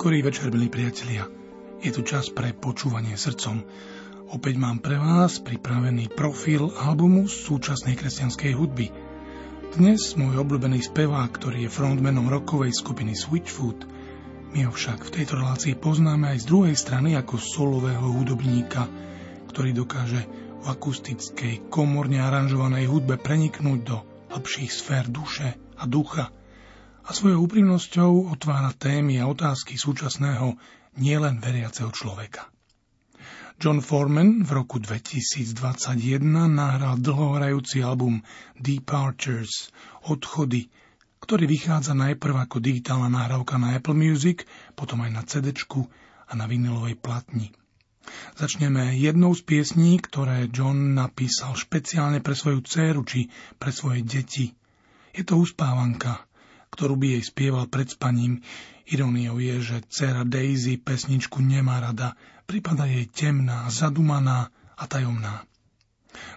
neskorý večer, milí priatelia. Je tu čas pre počúvanie srdcom. Opäť mám pre vás pripravený profil albumu súčasnej kresťanskej hudby. Dnes môj obľúbený spevák, ktorý je frontmanom rokovej skupiny Switchfoot, my ho však v tejto relácii poznáme aj z druhej strany ako solového hudobníka, ktorý dokáže v akustickej, komorne aranžovanej hudbe preniknúť do hlbších sfér duše a ducha – a svojou úprimnosťou otvára témy a otázky súčasného nielen veriaceho človeka. John Foreman v roku 2021 nahral dlhohrajúci album Departures, Odchody, ktorý vychádza najprv ako digitálna nahrávka na Apple Music, potom aj na CD a na vinylovej platni. Začneme jednou z piesní, ktoré John napísal špeciálne pre svoju dceru či pre svoje deti. Je to uspávanka, ktorú by jej spieval pred spaním. Iróniou je, že dcera Daisy pesničku nemá rada, prípada jej temná, zadumaná a tajomná.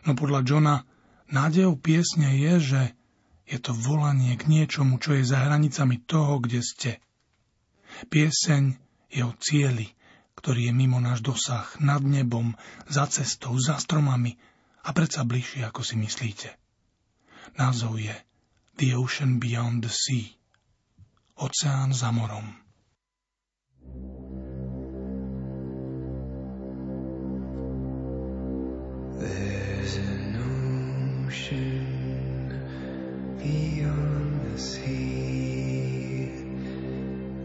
No podľa Johna nádejou piesne je, že je to volanie k niečomu, čo je za hranicami toho, kde ste. Pieseň je o cieli, ktorý je mimo náš dosah, nad nebom, za cestou, za stromami a predsa bližšie, ako si myslíte. Názov je The Ocean Beyond the Sea. Oceán za morom. There's an ocean beyond the sea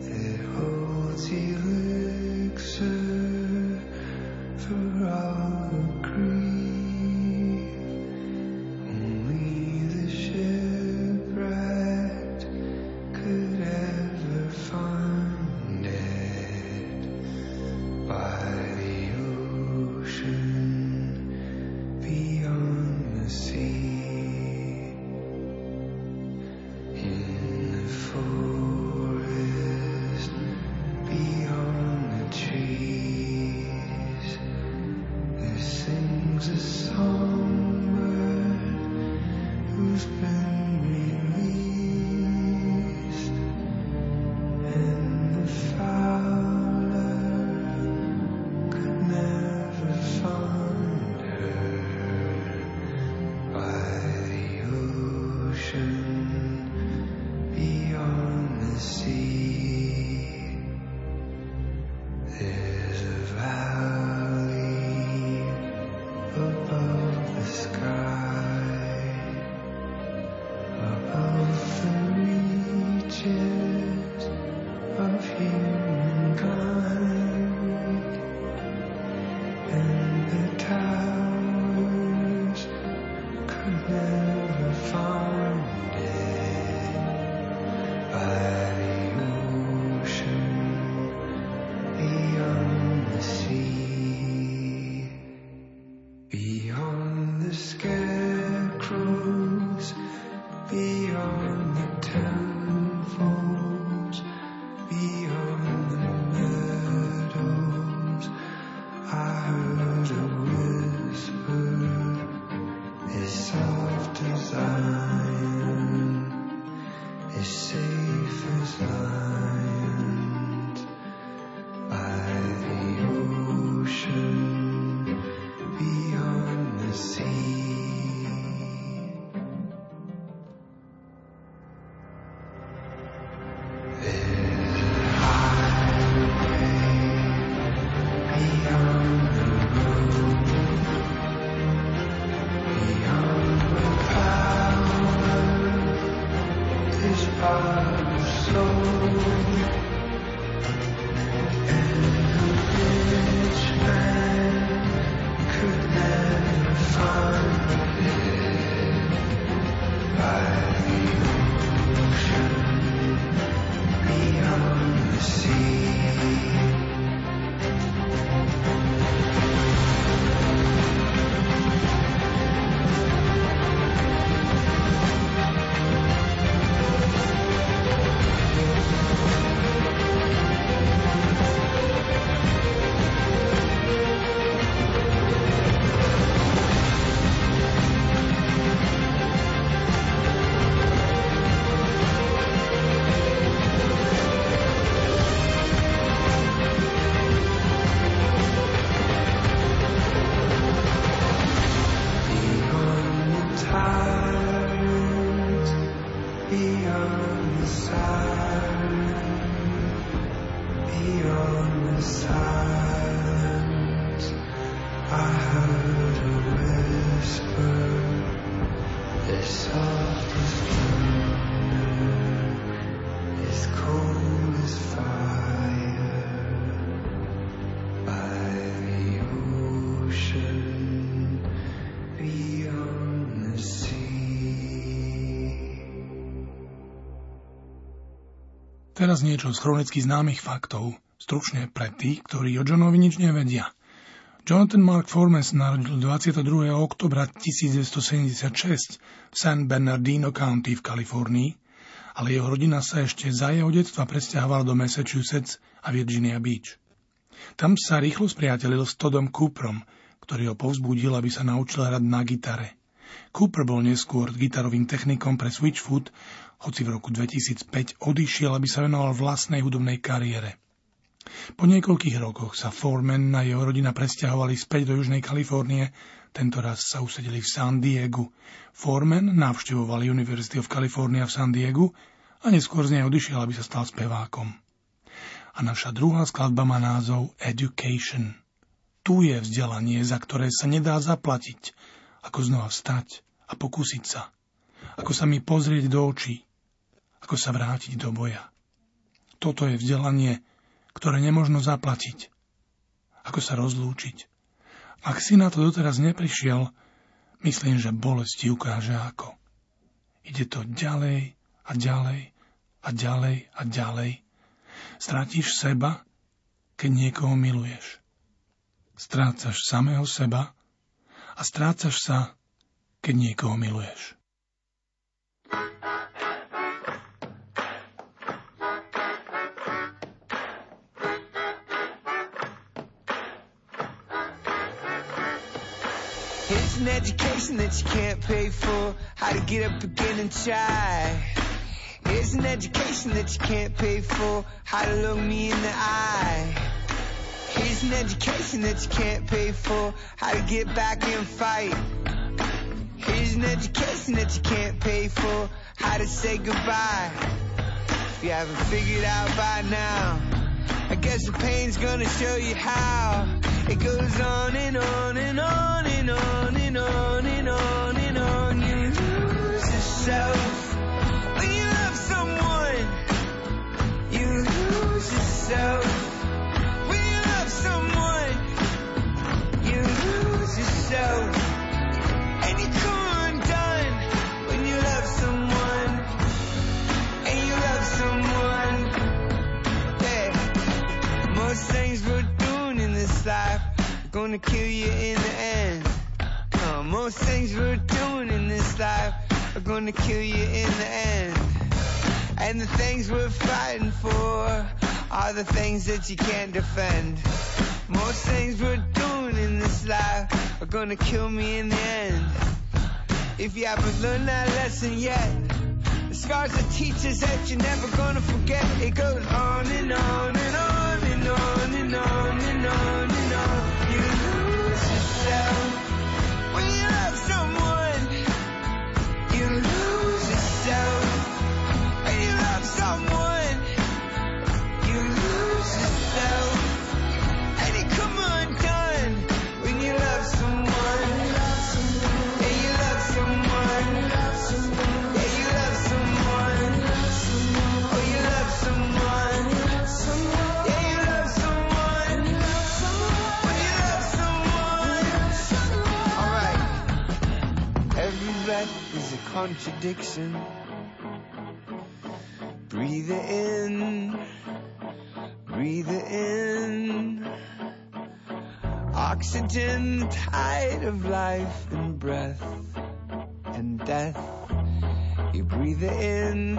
that holds elixir eh, Teraz niečo z chronicky známych faktov, stručne pre tých, ktorí o Johnovi nič nevedia. Jonathan Mark Foreman sa narodil 22. oktobra 1976 v San Bernardino County v Kalifornii, ale jeho rodina sa ešte za jeho detstva presťahovala do Massachusetts a Virginia Beach. Tam sa rýchlo spriatelil s Todom Cooperom, ktorý ho povzbudil, aby sa naučil hrať na gitare. Cooper bol neskôr gitarovým technikom pre Switchfoot, hoci v roku 2005 odišiel, aby sa venoval vlastnej hudobnej kariére. Po niekoľkých rokoch sa Foreman a jeho rodina presťahovali späť do Južnej Kalifornie, tento raz sa usedili v San Diegu. Foreman navštevoval University of California v San Diegu a neskôr z nej odišiel, aby sa stal spevákom. A naša druhá skladba má názov Education. Tu je vzdelanie, za ktoré sa nedá zaplatiť, ako znova vstať a pokúsiť sa. Ako sa mi pozrieť do očí, ako sa vrátiť do boja. Toto je vzdelanie, ktoré nemožno zaplatiť. Ako sa rozlúčiť. Ak si na to doteraz neprišiel, myslím, že bolesti ukáže ako. Ide to ďalej a ďalej a ďalej a ďalej. Strátiš seba, keď niekoho miluješ. Strácaš samého seba a strácaš sa, keď niekoho miluješ. An education that you can't pay for. How to get up again and try. It's an education that you can't pay for. How to look me in the eye. It's an education that you can't pay for. How to get back and fight. Here's an education that you can't pay for. How to say goodbye. If you haven't figured out by now, I guess the pain's gonna show you how. It goes on and on and on and on and on and on and on. You lose yourself when you love someone. You lose yourself when you love someone. You lose yourself. And you come gonna kill you in the end. Most things we're doing in this life are gonna kill you in the end. And the things we're fighting for are the things that you can't defend. Most things we're doing in this life are gonna kill me in the end. If you haven't learned that lesson yet, the scars are teachers that you're never gonna forget. It goes on and on and on and on and on and on and on. Lose yourself. When you love contradiction. Breathe it in. Breathe it in. Oxygen, tide of life and breath and death. You breathe it in.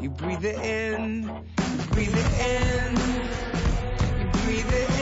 You breathe it in. You breathe it in. You breathe it in.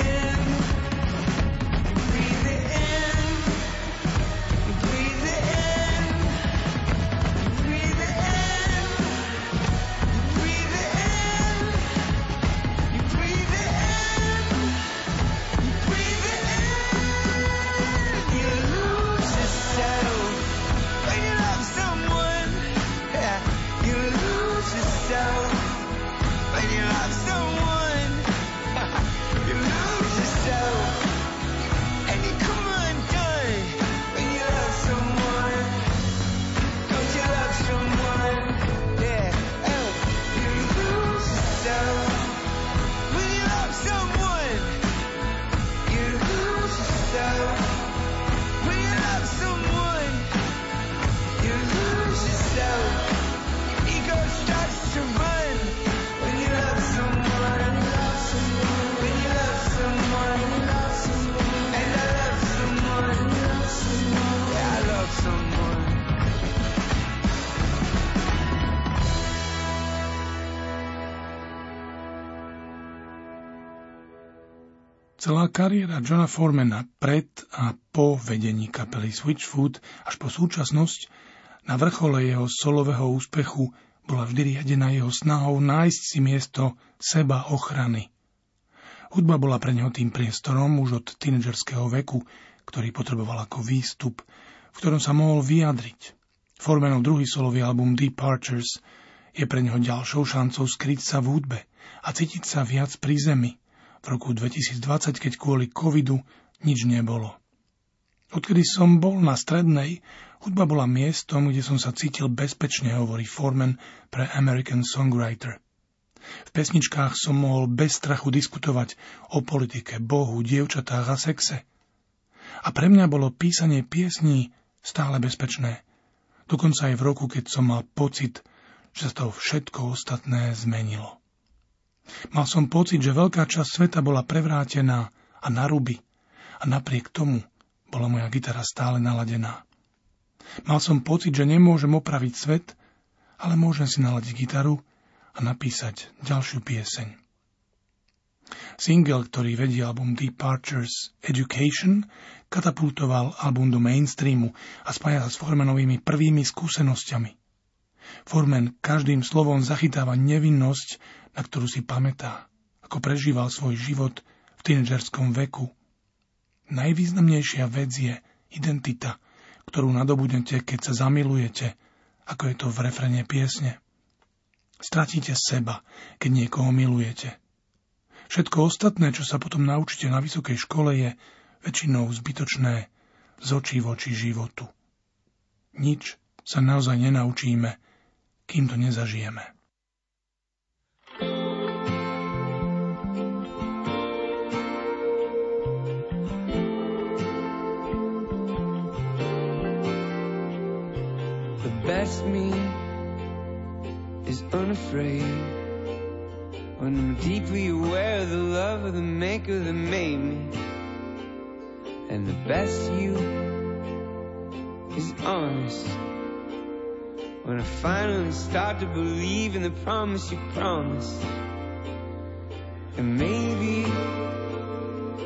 Celá kariéra Johna Formana pred a po vedení kapely Switchfoot až po súčasnosť na vrchole jeho solového úspechu bola vždy riadená jeho snahou nájsť si miesto seba ochrany. Hudba bola pre neho tým priestorom už od tínedžerského veku, ktorý potreboval ako výstup, v ktorom sa mohol vyjadriť. Formanov druhý solový album Departures je pre neho ďalšou šancou skryť sa v hudbe a cítiť sa viac pri zemi. V roku 2020, keď kvôli covidu nič nebolo. Odkedy som bol na strednej, Hudba bola miestom, kde som sa cítil bezpečne, hovorí Foreman pre American Songwriter. V pesničkách som mohol bez strachu diskutovať o politike, bohu, dievčatách a sexe. A pre mňa bolo písanie piesní stále bezpečné. Dokonca aj v roku, keď som mal pocit, že sa to všetko ostatné zmenilo. Mal som pocit, že veľká časť sveta bola prevrátená a na ruby. A napriek tomu bola moja gitara stále naladená. Mal som pocit, že nemôžem opraviť svet, ale môžem si naladiť gitaru a napísať ďalšiu pieseň. Single, ktorý vedie album Departures Education, katapultoval album do mainstreamu a spája sa s Formanovými prvými skúsenosťami. Forman každým slovom zachytáva nevinnosť, na ktorú si pamätá, ako prežíval svoj život v tínedžerskom veku. Najvýznamnejšia vec je identita, ktorú nadobudnete, keď sa zamilujete, ako je to v refrene piesne. Stratíte seba, keď niekoho milujete. Všetko ostatné, čo sa potom naučíte na vysokej škole, je väčšinou zbytočné z očí v oči životu. Nič sa naozaj nenaučíme, kým to nezažijeme. best me is unafraid. When I'm deeply aware of the love of the maker that made me. And the best you is honest. When I finally start to believe in the promise you promised. And maybe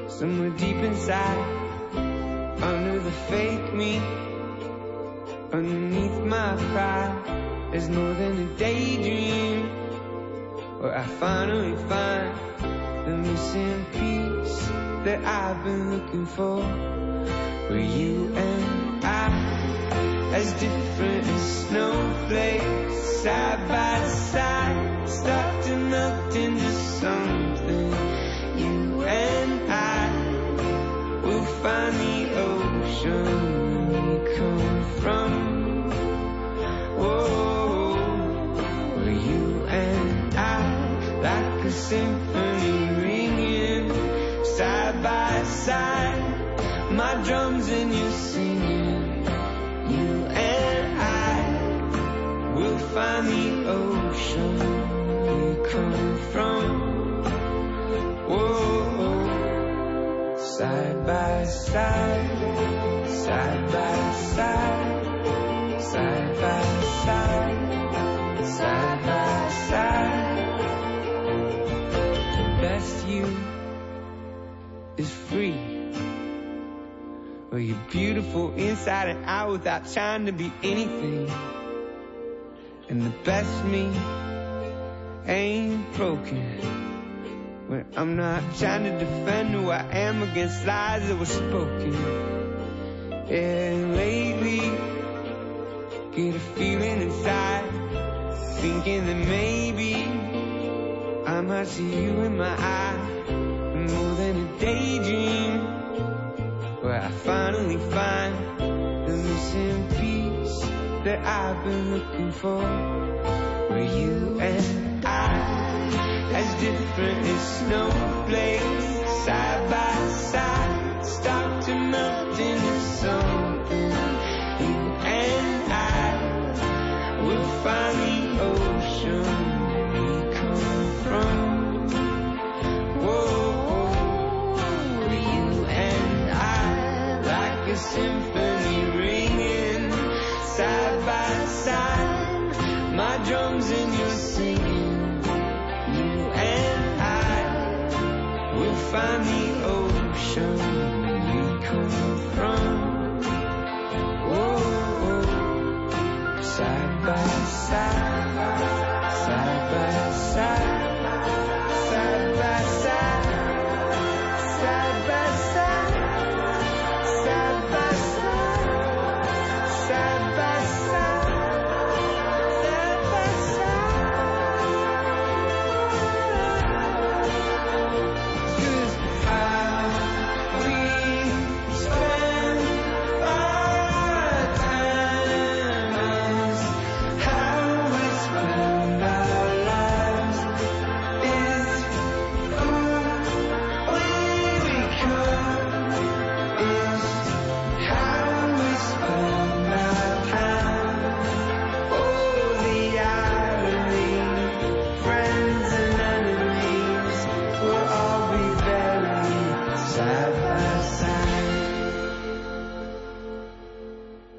somewhere deep inside, under the fake me, Underneath my pride, there's more than a daydream. Where I finally find the missing piece that I've been looking for. Where you and different snowflakes, side by side, start to melt into something. You and I will find the ocean find the ocean we come from. Whoa, side by side, side by side, side by side, side by side. The best you is free. Well, you're beautiful inside and out without trying to be anything. And the best me ain't broken. When I'm not trying to defend who I am against lies that were spoken. And lately, get a feeling inside, thinking that maybe I might see you in my eye, more than a daydream, where I finally find the missing that I've been looking for. Where you and I, as different as snowflakes, side by side, start to melt side by side. My drums and your singing. You and I will find the ocean.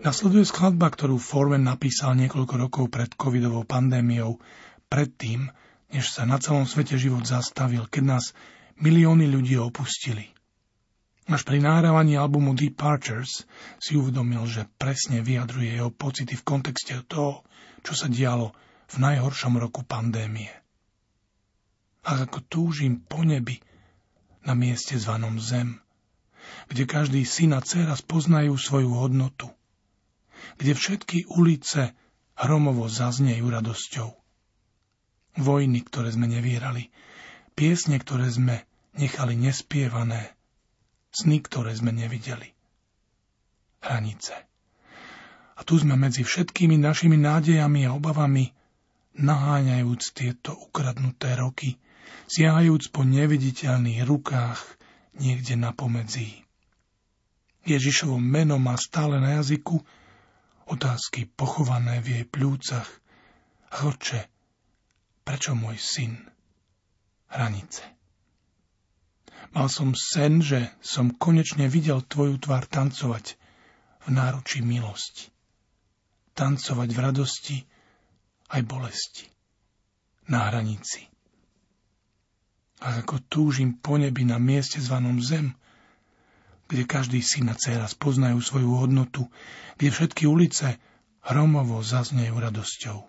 Nasleduje skladba, ktorú Forwen napísal niekoľko rokov pred covidovou pandémiou, predtým, než sa na celom svete život zastavil, keď nás milióny ľudí opustili. Až pri nahrávaní albumu Departures si uvedomil, že presne vyjadruje jeho pocity v kontexte toho, čo sa dialo v najhoršom roku pandémie. A ako túžim po nebi na mieste zvanom Zem, kde každý syn a dcera spoznajú svoju hodnotu, kde všetky ulice hromovo zaznejú radosťou. Vojny, ktoré sme nevierali, piesne, ktoré sme nechali nespievané, sny, ktoré sme nevideli. Hranice. A tu sme medzi všetkými našimi nádejami a obavami, naháňajúc tieto ukradnuté roky, siahajúc po neviditeľných rukách niekde na pomedzí. Ježišovo meno má stále na jazyku otázky pochované v jej pľúcach. Oče, prečo môj syn? Hranice. Mal som sen, že som konečne videl tvoju tvár tancovať v náručí milosti. Tancovať v radosti aj bolesti. Na hranici. A ako túžim po nebi na mieste zvanom zem, kde každý syn a dcera spoznajú svoju hodnotu, kde všetky ulice hromovo zaznejú radosťou.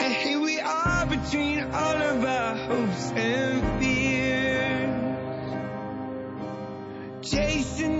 And here we are between all of our hopes and fears. Chasing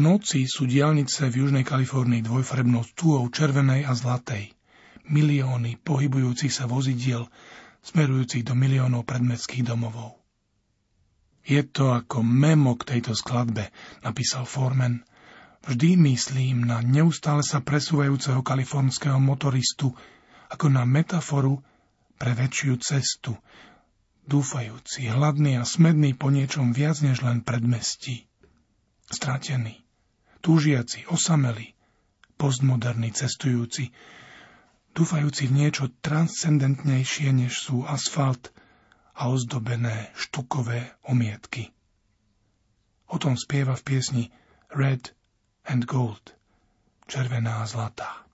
Noci sú diálnice v Južnej Kalifornii dvojfarebnou stúhou červenej a zlatej. Milióny pohybujúcich sa vozidiel smerujúcich do miliónov predmestských domovov. Je to ako memo k tejto skladbe, napísal Foreman. Vždy myslím na neustále sa presúvajúceho kalifornského motoristu ako na metaforu pre väčšiu cestu, dúfajúci, hladný a smedný po niečom viac než len predmestí. Stratený túžiaci, osameli, postmoderní cestujúci, dúfajúci v niečo transcendentnejšie, než sú asfalt a ozdobené štukové omietky. O tom spieva v piesni Red and Gold, červená a zlatá.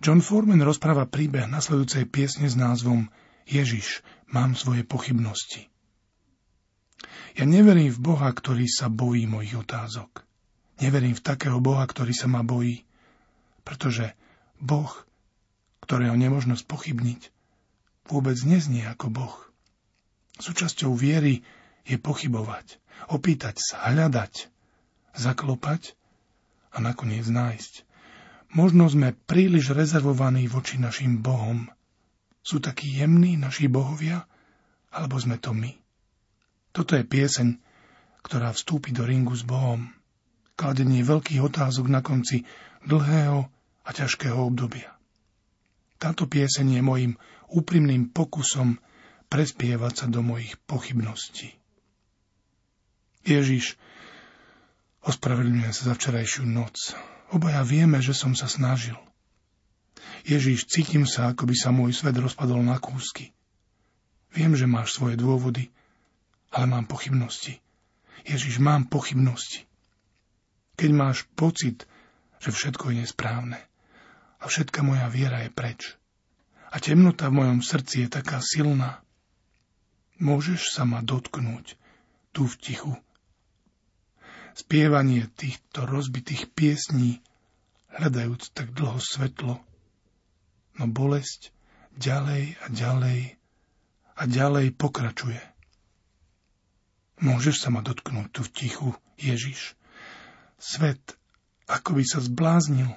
John Foreman rozpráva príbeh nasledujúcej piesne s názvom Ježiš, mám svoje pochybnosti. Ja neverím v Boha, ktorý sa bojí mojich otázok. Neverím v takého Boha, ktorý sa ma bojí, pretože Boh, ktorého nemožno spochybniť, vôbec neznie ako Boh. Súčasťou viery je pochybovať, opýtať sa, hľadať, zaklopať a nakoniec nájsť. Možno sme príliš rezervovaní voči našim bohom. Sú takí jemní naši bohovia, alebo sme to my? Toto je pieseň, ktorá vstúpi do ringu s Bohom. Kladenie veľkých otázok na konci dlhého a ťažkého obdobia. Táto pieseň je mojim úprimným pokusom prespievať sa do mojich pochybností. Ježiš, ospravedlňujem sa za včerajšiu noc. Obaja vieme, že som sa snažil. Ježiš, cítim sa, ako by sa môj svet rozpadol na kúsky. Viem, že máš svoje dôvody, ale mám pochybnosti. Ježiš, mám pochybnosti. Keď máš pocit, že všetko je nesprávne a všetka moja viera je preč a temnota v mojom srdci je taká silná, môžeš sa ma dotknúť tu v tichu spievanie týchto rozbitých piesní, hľadajúc tak dlho svetlo. No bolesť ďalej a ďalej a ďalej pokračuje. Môžeš sa ma dotknúť tu v tichu, Ježiš. Svet, ako by sa zbláznil.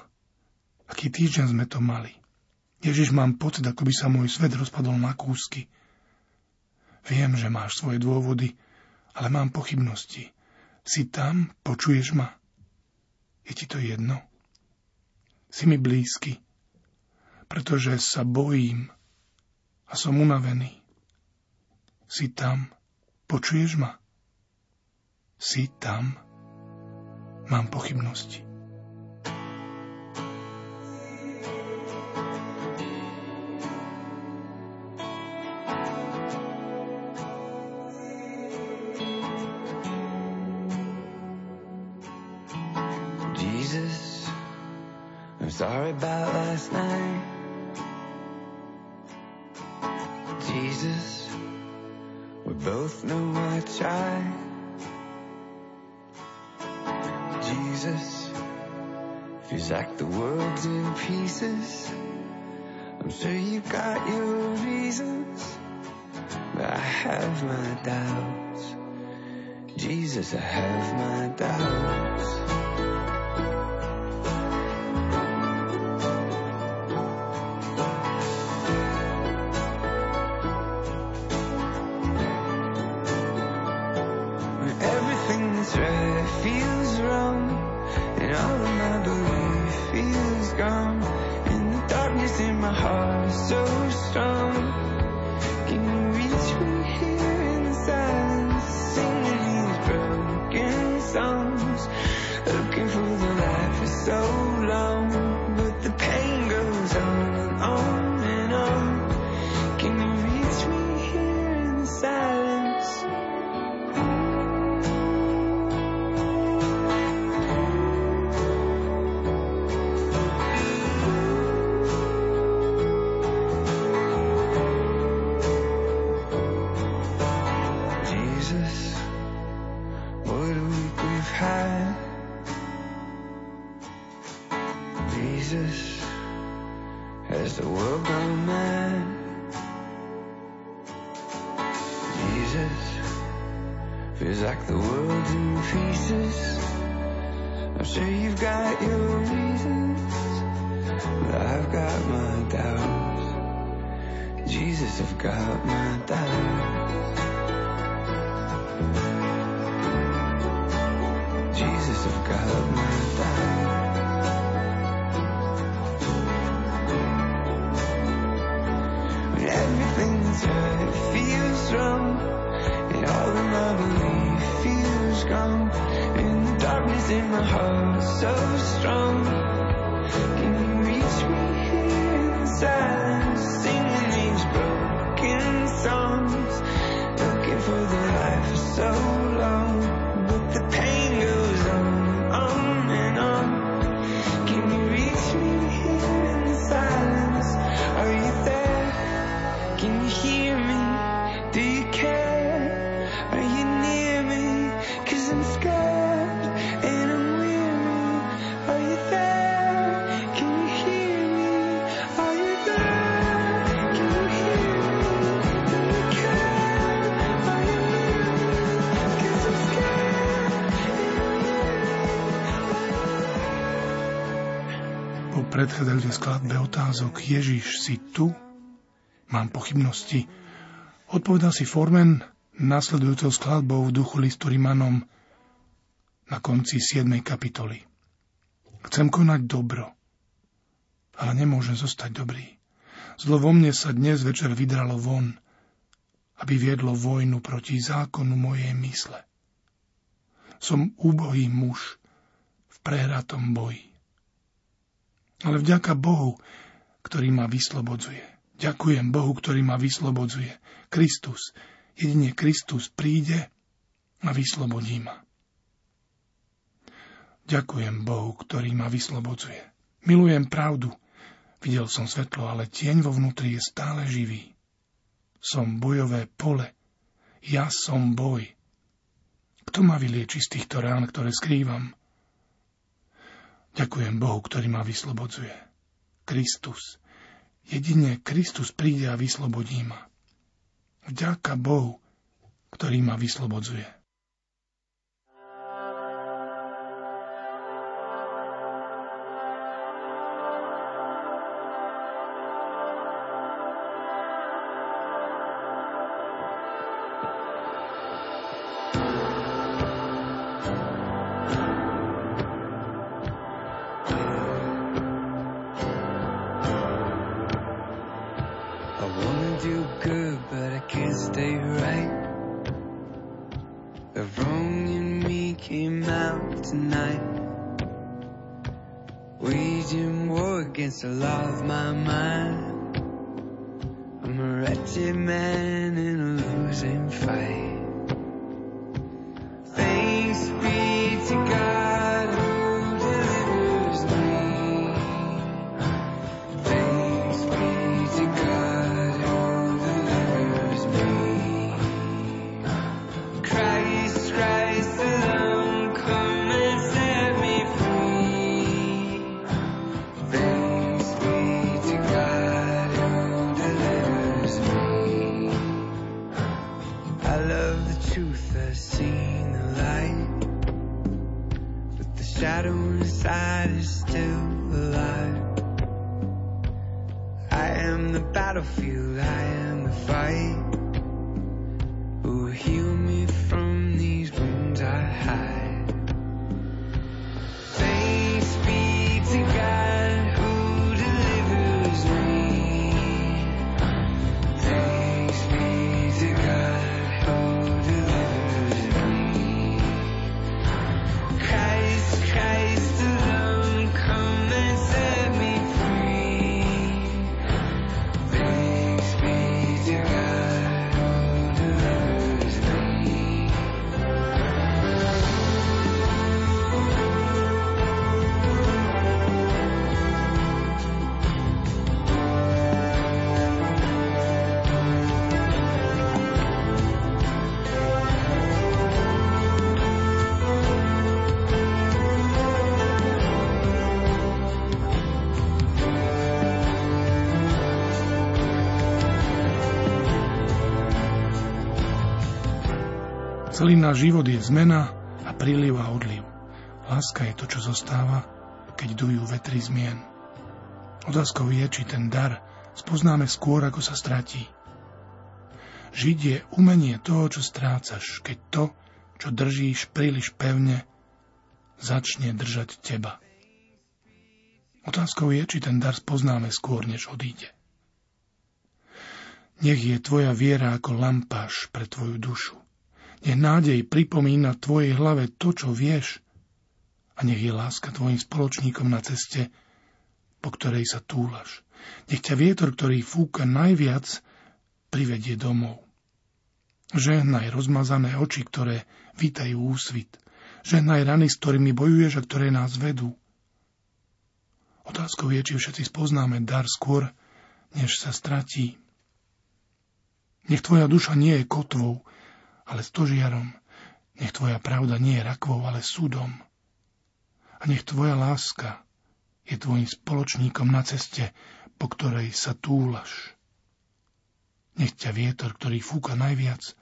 Aký týždeň sme to mali. Ježiš, mám pocit, ako by sa môj svet rozpadol na kúsky. Viem, že máš svoje dôvody, ale mám pochybnosti. Si tam, počuješ ma? Je ti to jedno? Si mi blízky, pretože sa bojím a som unavený. Si tam, počuješ ma? Si tam, mám pochybnosti. My doubts. Jesus, I have my doubts. predchádzajúcej skladbe otázok Ježiš si tu? Mám pochybnosti. Odpovedal si Formen nasledujúcou skladbou v duchu listu Rimanom na konci 7. kapitoly. Chcem konať dobro, ale nemôžem zostať dobrý. Zlo vo mne sa dnes večer vydralo von, aby viedlo vojnu proti zákonu mojej mysle. Som úbohý muž v prehratom boji ale vďaka Bohu, ktorý ma vyslobodzuje. Ďakujem Bohu, ktorý ma vyslobodzuje. Kristus, jedine Kristus príde a vyslobodí ma. Ďakujem Bohu, ktorý ma vyslobodzuje. Milujem pravdu. Videl som svetlo, ale tieň vo vnútri je stále živý. Som bojové pole. Ja som boj. Kto ma vylieči z týchto rán, ktoré skrývam? Ďakujem Bohu, ktorý ma vyslobodzuje. Kristus. Jedine Kristus príde a vyslobodí ma. Vďaka Bohu, ktorý ma vyslobodzuje. Celý náš život je zmena a príliv a odliv. Láska je to, čo zostáva, keď dujú vetry zmien. Otázkou je, či ten dar spoznáme skôr, ako sa stratí. Žiť je umenie toho, čo strácaš, keď to, čo držíš príliš pevne, začne držať teba. Otázkou je, či ten dar spoznáme skôr, než odíde. Nech je tvoja viera ako lampáš pre tvoju dušu. Nech nádej pripomína tvojej hlave to, čo vieš. A nech je láska tvojim spoločníkom na ceste, po ktorej sa túlaš. Nech ťa vietor, ktorý fúka najviac, privedie domov. Žehnaj rozmazané oči, ktoré vítajú úsvit. Žehnaj rany, s ktorými bojuješ a ktoré nás vedú. Otázkou je, či všetci spoznáme dar skôr, než sa stratí. Nech tvoja duša nie je kotvou, ale stožiarom. Nech tvoja pravda nie je rakvou, ale súdom. A nech tvoja láska je tvojim spoločníkom na ceste, po ktorej sa túlaš. Nech ťa vietor, ktorý fúka najviac,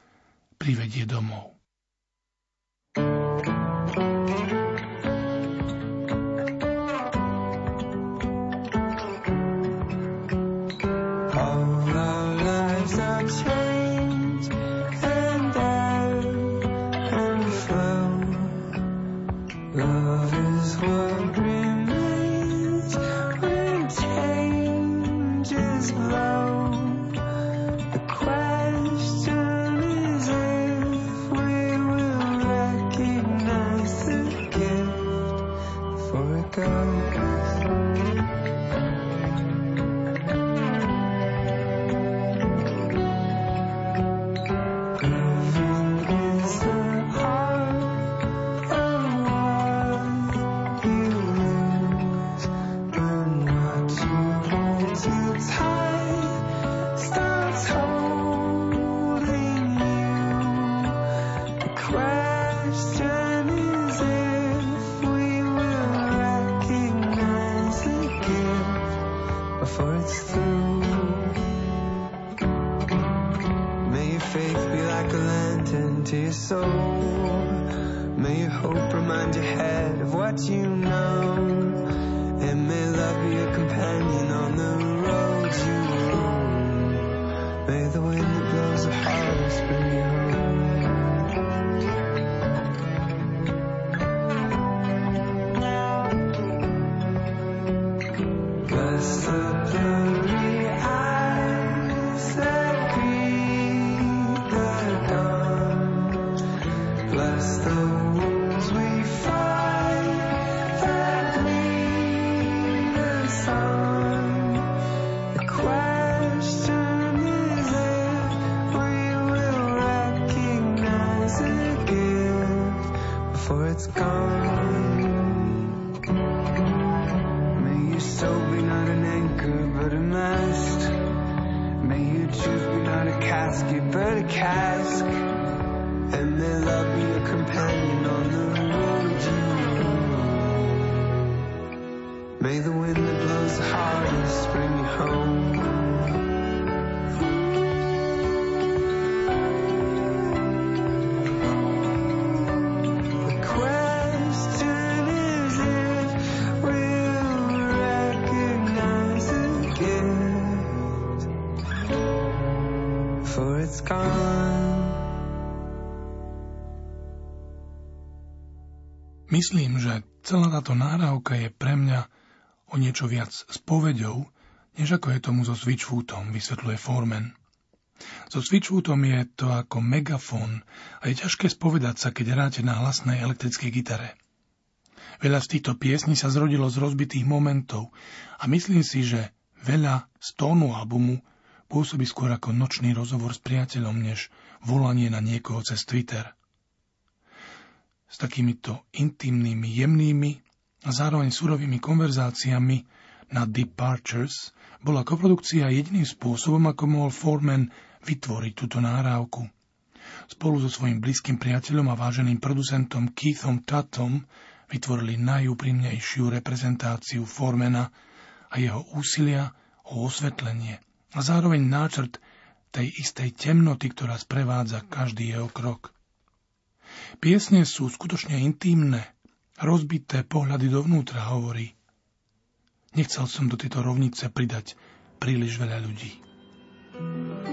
privedie domov. Myslím, že celá táto náravka je pre mňa o niečo viac spovedou, než ako je tomu so Switchfootom, vysvetľuje Foreman. So Switchfootom je to ako megafón a je ťažké spovedať sa, keď hráte na hlasnej elektrickej gitare. Veľa z týchto piesní sa zrodilo z rozbitých momentov a myslím si, že veľa z tónu albumu pôsobí skôr ako nočný rozhovor s priateľom, než volanie na niekoho cez Twitter – s takýmito intimnými, jemnými a zároveň surovými konverzáciami na Departures bola koprodukcia jediným spôsobom, ako mohol Foreman vytvoriť túto nárávku. Spolu so svojím blízkym priateľom a váženým producentom Keithom Tatom vytvorili najúprimnejšiu reprezentáciu Formana a jeho úsilia o osvetlenie a zároveň náčrt tej istej temnoty, ktorá sprevádza každý jeho krok. Piesne sú skutočne intimné, rozbité pohľady dovnútra, hovorí. Nechcel som do tejto rovnice pridať príliš veľa ľudí. thank you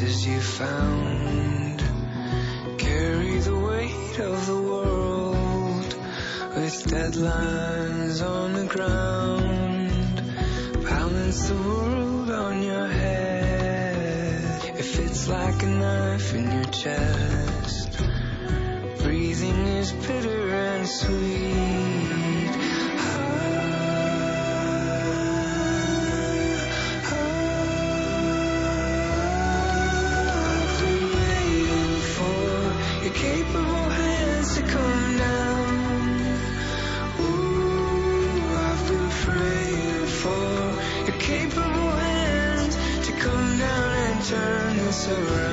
you found. Carry the weight of the world with deadlines on the ground. Balance the world on your head. It fits like a knife in your chest breathing is bitter and sweet surround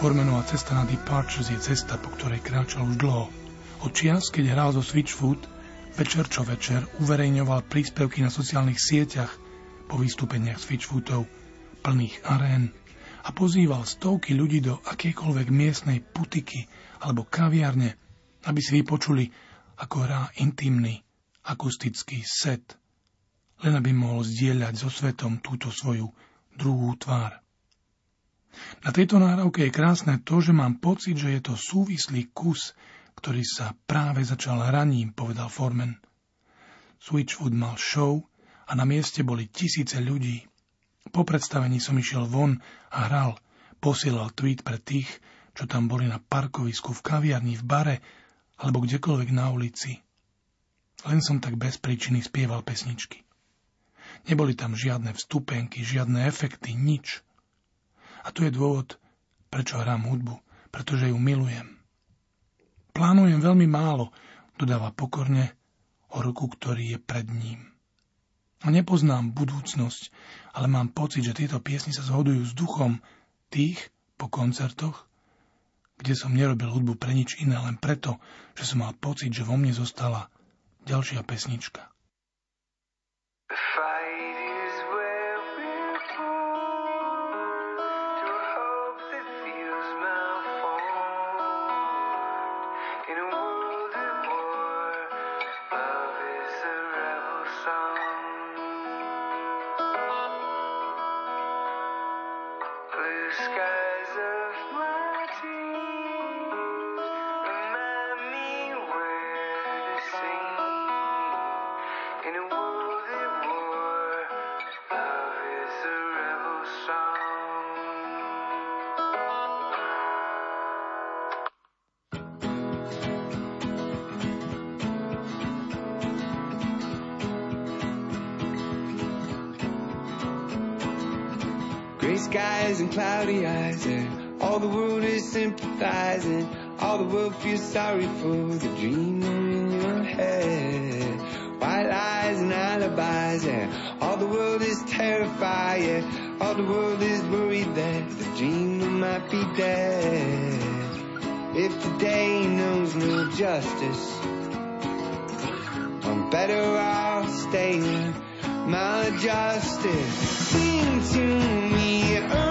Formenová cesta na Departures je cesta, po ktorej kráčal už dlho. Od čias, keď hral zo Switchfoot, večer čo večer uverejňoval príspevky na sociálnych sieťach po vystúpeniach Switchfootov, plných arén a pozýval stovky ľudí do akékoľvek miestnej putiky alebo kaviarne, aby si vypočuli, ako hrá intimný, akustický set, len aby mohol zdieľať so svetom túto svoju druhú tvár. Na tejto náravke je krásne to, že mám pocit, že je to súvislý kus, ktorý sa práve začal hraním, povedal Forman. Switchwood mal show a na mieste boli tisíce ľudí. Po predstavení som išiel von a hral, posielal tweet pre tých, čo tam boli na parkovisku, v kaviarni, v bare alebo kdekoľvek na ulici. Len som tak bez príčiny spieval pesničky. Neboli tam žiadne vstupenky, žiadne efekty, nič. A tu je dôvod, prečo hrám hudbu, pretože ju milujem. Plánujem veľmi málo, dodáva pokorne o roku, ktorý je pred ním. A nepoznám budúcnosť, ale mám pocit, že tieto piesny sa zhodujú s duchom tých po koncertoch, kde som nerobil hudbu pre nič iné, len preto, že som mal pocit, že vo mne zostala ďalšia pesnička. Cloudy eyes and all the world is sympathizing. All the world feels sorry for the dreamer in your head. White lies and alibis, yeah. All the world is terrified, yeah. All the world is worried that the dreamer might be dead. If the day knows no justice, I'm better off staying maladjusted. Sing to me,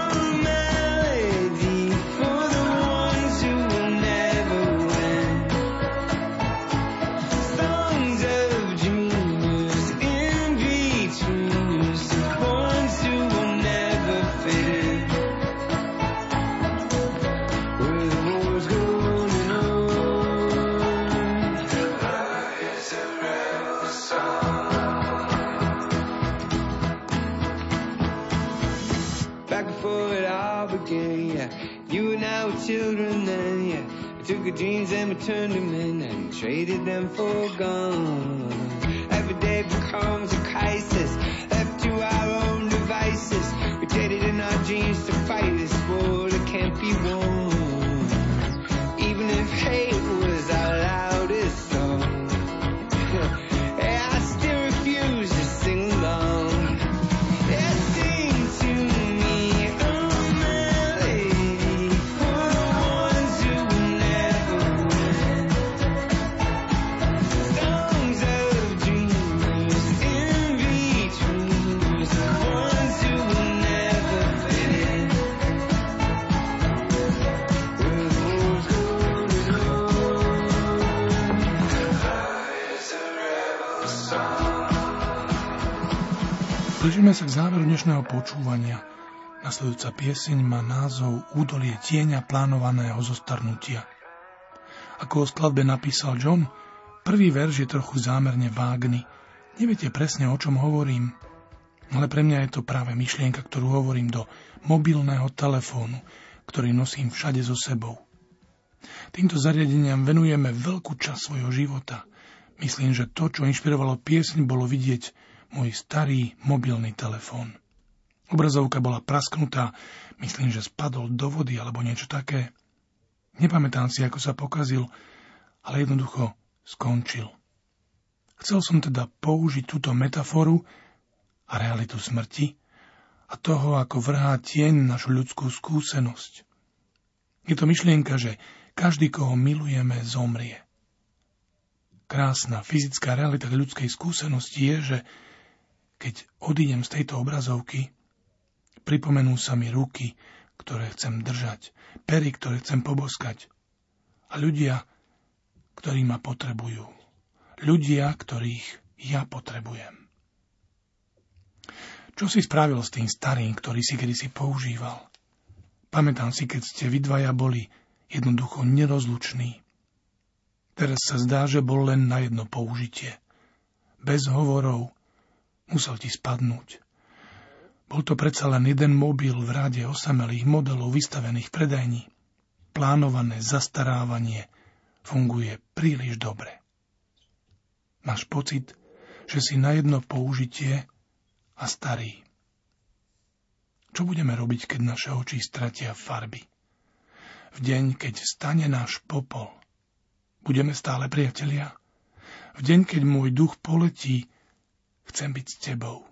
turned them in and traded them for guns. Every day becomes a crisis, left to our own devices. We traded in our dreams to fight this war that can't be won. Dnešného počúvania. Nasledujúca pieseň má názov Údolie tieňa plánovaného zostarnutia. Ako o skladbe napísal John, prvý verš je trochu zámerne vágny. Neviete presne, o čom hovorím, ale pre mňa je to práve myšlienka, ktorú hovorím do mobilného telefónu, ktorý nosím všade so sebou. Týmto zariadeniam venujeme veľkú časť svojho života. Myslím, že to, čo inšpirovalo piesň, bolo vidieť môj starý mobilný telefón. Obrazovka bola prasknutá, myslím, že spadol do vody alebo niečo také. Nepamätám si, ako sa pokazil, ale jednoducho skončil. Chcel som teda použiť túto metaforu a realitu smrti a toho, ako vrhá tieň našu ľudskú skúsenosť. Je to myšlienka, že každý, koho milujeme, zomrie. Krásna fyzická realita ľudskej skúsenosti je, že keď odídem z tejto obrazovky, pripomenú sa mi ruky, ktoré chcem držať, pery, ktoré chcem poboskať a ľudia, ktorí ma potrebujú. Ľudia, ktorých ja potrebujem. Čo si spravil s tým starým, ktorý si kedysi používal? Pamätám si, keď ste vy dvaja boli jednoducho nerozluční. Teraz sa zdá, že bol len na jedno použitie. Bez hovorov, musel ti spadnúť. Bol to predsa len jeden mobil v rade osamelých modelov vystavených predajní. Plánované zastarávanie funguje príliš dobre. Máš pocit, že si na jedno použitie a starý. Čo budeme robiť, keď naše oči stratia farby? V deň, keď stane náš popol, budeme stále priatelia? V deň, keď môj duch poletí Chcem byť s tebou.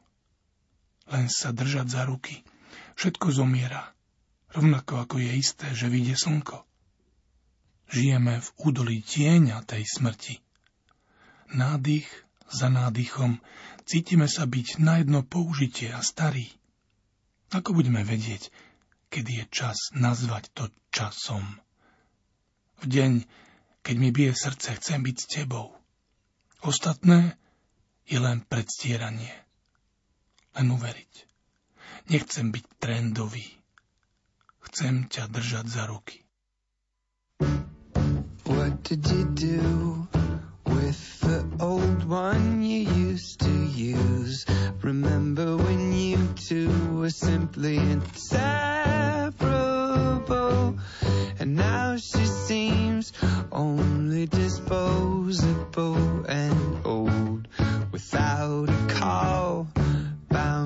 Len sa držať za ruky. Všetko zomiera. Rovnako ako je isté, že vyjde slnko. Žijeme v údolí tieňa tej smrti. Nádych za nádychom cítime sa byť na jedno použitie a starý. Ako budeme vedieť, kedy je čas nazvať to časom? V deň, keď mi bije srdce, chcem byť s tebou. Ostatné je len predstieranie. Len uveriť. Nechcem byť trendový. Chcem ťa držať za ruky. What did you do with the old one you used to use? Remember when you two were simply inseparable? And now she seems only disposable and old without a call,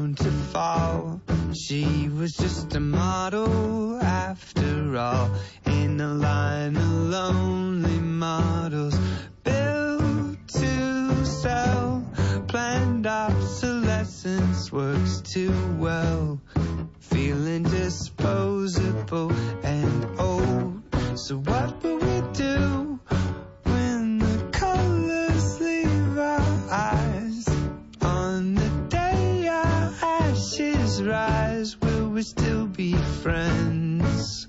bound to fall. She was just a model after all, in a line of lonely models built to sell. Planned obsolescence works too well, feeling disposable and old. So what we still be friends?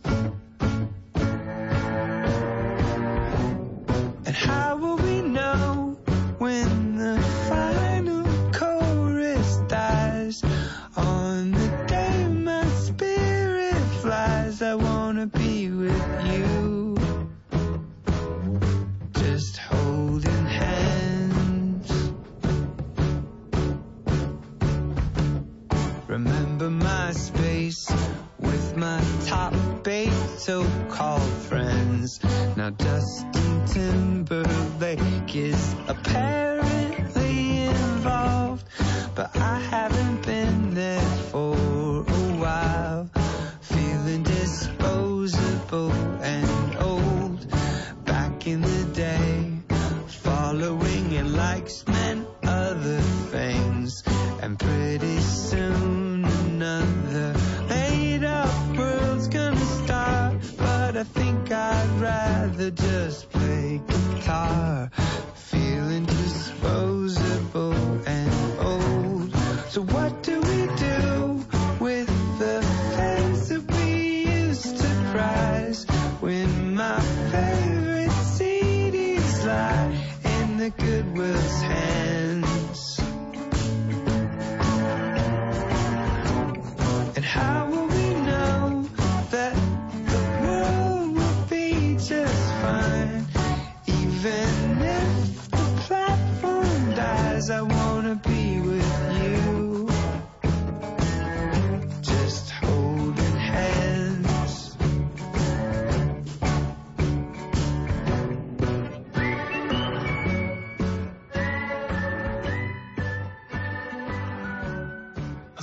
Now Justin Timberlake is apparently involved, but I haven't been there for a while. Feeling disposable rather just play guitar, feeling disposable and old. So what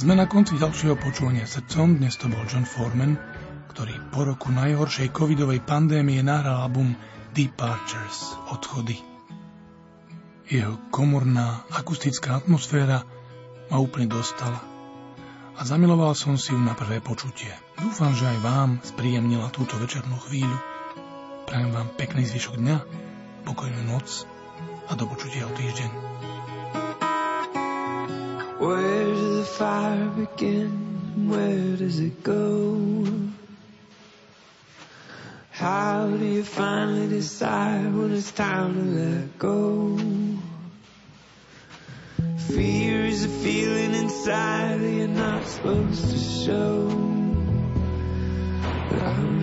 Sme na konci ďalšieho počúvania srdcom. Dnes to bol John Foreman, ktorý po roku najhoršej covidovej pandémie nahral album Departures, odchody. Jeho komorná akustická atmosféra ma úplne dostala a zamiloval som si ju na prvé počutie. Dúfam, že aj vám spríjemnila túto večernú chvíľu. Prajem vám pekný zvyšok dňa, pokojnú noc a do počutia o týždeň. Where does the fire begin? Where does it go? How do you finally decide when it's time to let go? Fear is a feeling inside that you're not supposed to show. But I'm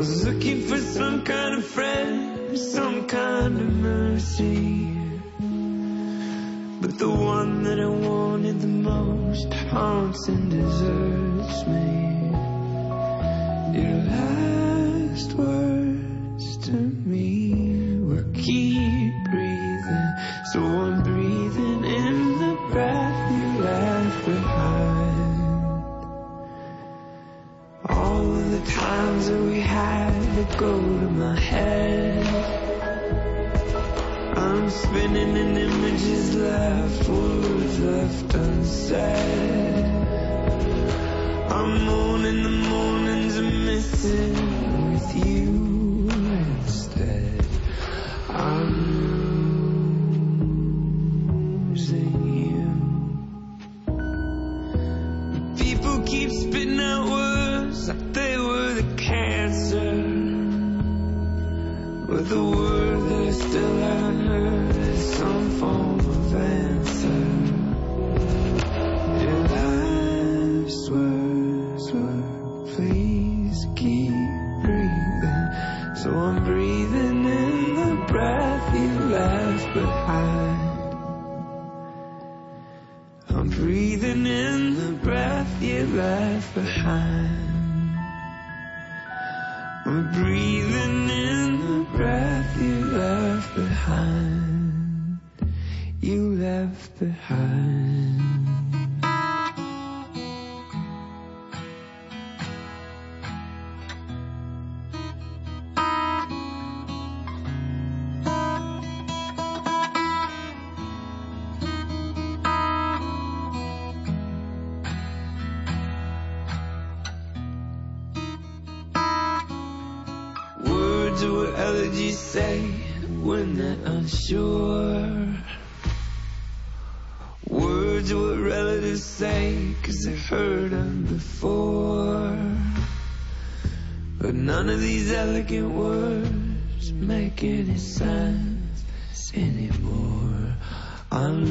was looking for some kind of friend, some kind of mercy. But the one that I wanted the most haunts and deserts me. Your last words to me to go to my head. I'm spinning in images left, words left unsaid. I'm mourning the mornings I'm missing with you these elegant words make any sense anymore. I'm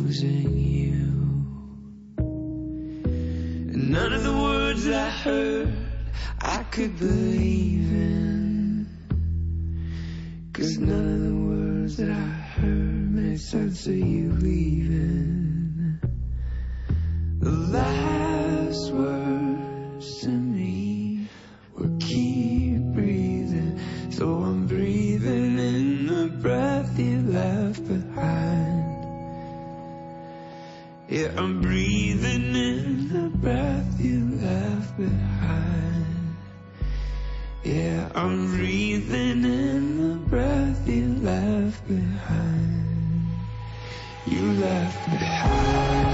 losing you. And none of the words I heard I could believe in. Cause none of the words that I heard made make sense of you leaving. The last words I'm breathing in the breath you left behind. Yeah, I'm breathing in the breath you left behind. You left behind.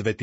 Sveti